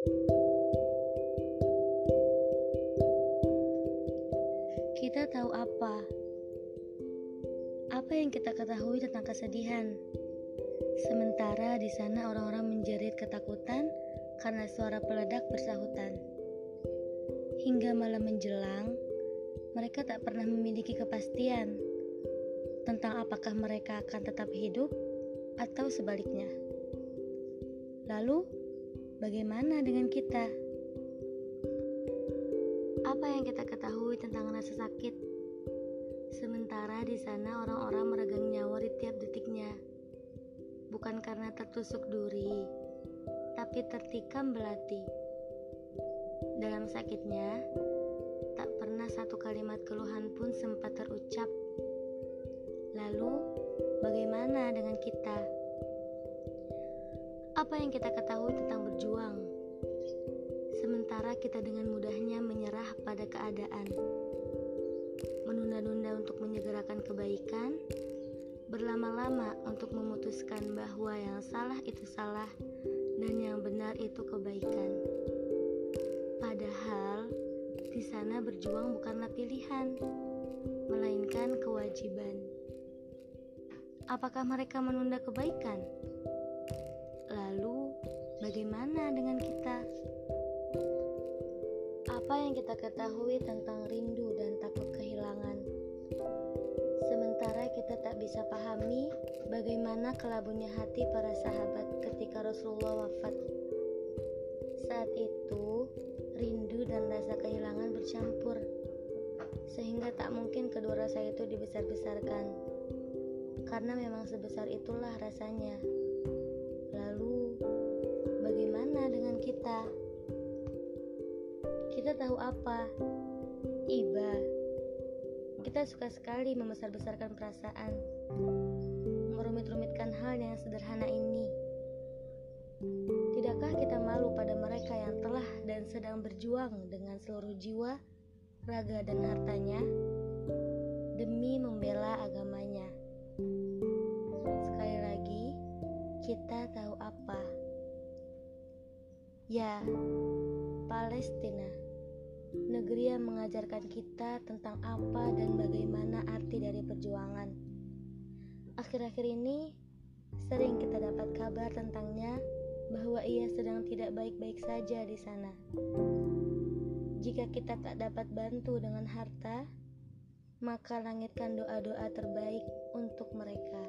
Kita tahu apa? Apa yang kita ketahui tentang kesedihan? Sementara di sana orang-orang menjerit ketakutan karena suara peledak bersahutan. Hingga malam menjelang, mereka tak pernah memiliki kepastian tentang apakah mereka akan tetap hidup atau sebaliknya. Lalu, bagaimana dengan kita? Apa yang kita ketahui tentang rasa sakit? Sementara di sana orang-orang meregang nyawa di tiap detiknya. Bukan karena tertusuk duri, tapi tertikam belati. Dalam sakitnya, tak pernah satu kalimat keluhan pun sempat terucap. Lalu, bagaimana dengan kita? Apa yang kita ketahui tentang berjuang? Sementara kita dengan mudahnya menyerah pada keadaan, menunda-nunda untuk menyegerakan kebaikan, berlama-lama untuk memutuskan bahwa yang salah itu salah dan yang benar itu kebaikan. Padahal di sana berjuang bukanlah pilihan, melainkan kewajiban. Apakah mereka menunda kebaikan? Bagaimana dengan kita? Apa yang kita ketahui tentang rindu dan takut kehilangan? Sementara kita tak bisa pahami bagaimana kelabunya hati para sahabat ketika Rasulullah wafat. Saat itu, rindu dan rasa kehilangan bercampur, sehingga tak mungkin kedua rasa itu dibesar-besarkan, karena memang sebesar itulah rasanya. Lalu, Kita tahu apa? Iba. Kita suka sekali membesar-besarkan perasaan, merumit-rumitkan hal yang sederhana ini. Tidakkah kita malu pada mereka yang telah dan sedang berjuang dengan seluruh jiwa, raga, dan hartanya demi membela agamanya? Sekali lagi, kita tahu apa? Ya, Palestina negeri yang mengajarkan kita tentang apa dan bagaimana arti dari perjuangan. Akhir-akhir ini, sering kita dapat kabar tentangnya bahwa ia sedang tidak baik-baik saja di sana. Jika kita tak dapat bantu dengan harta, maka langitkan doa-doa terbaik untuk mereka.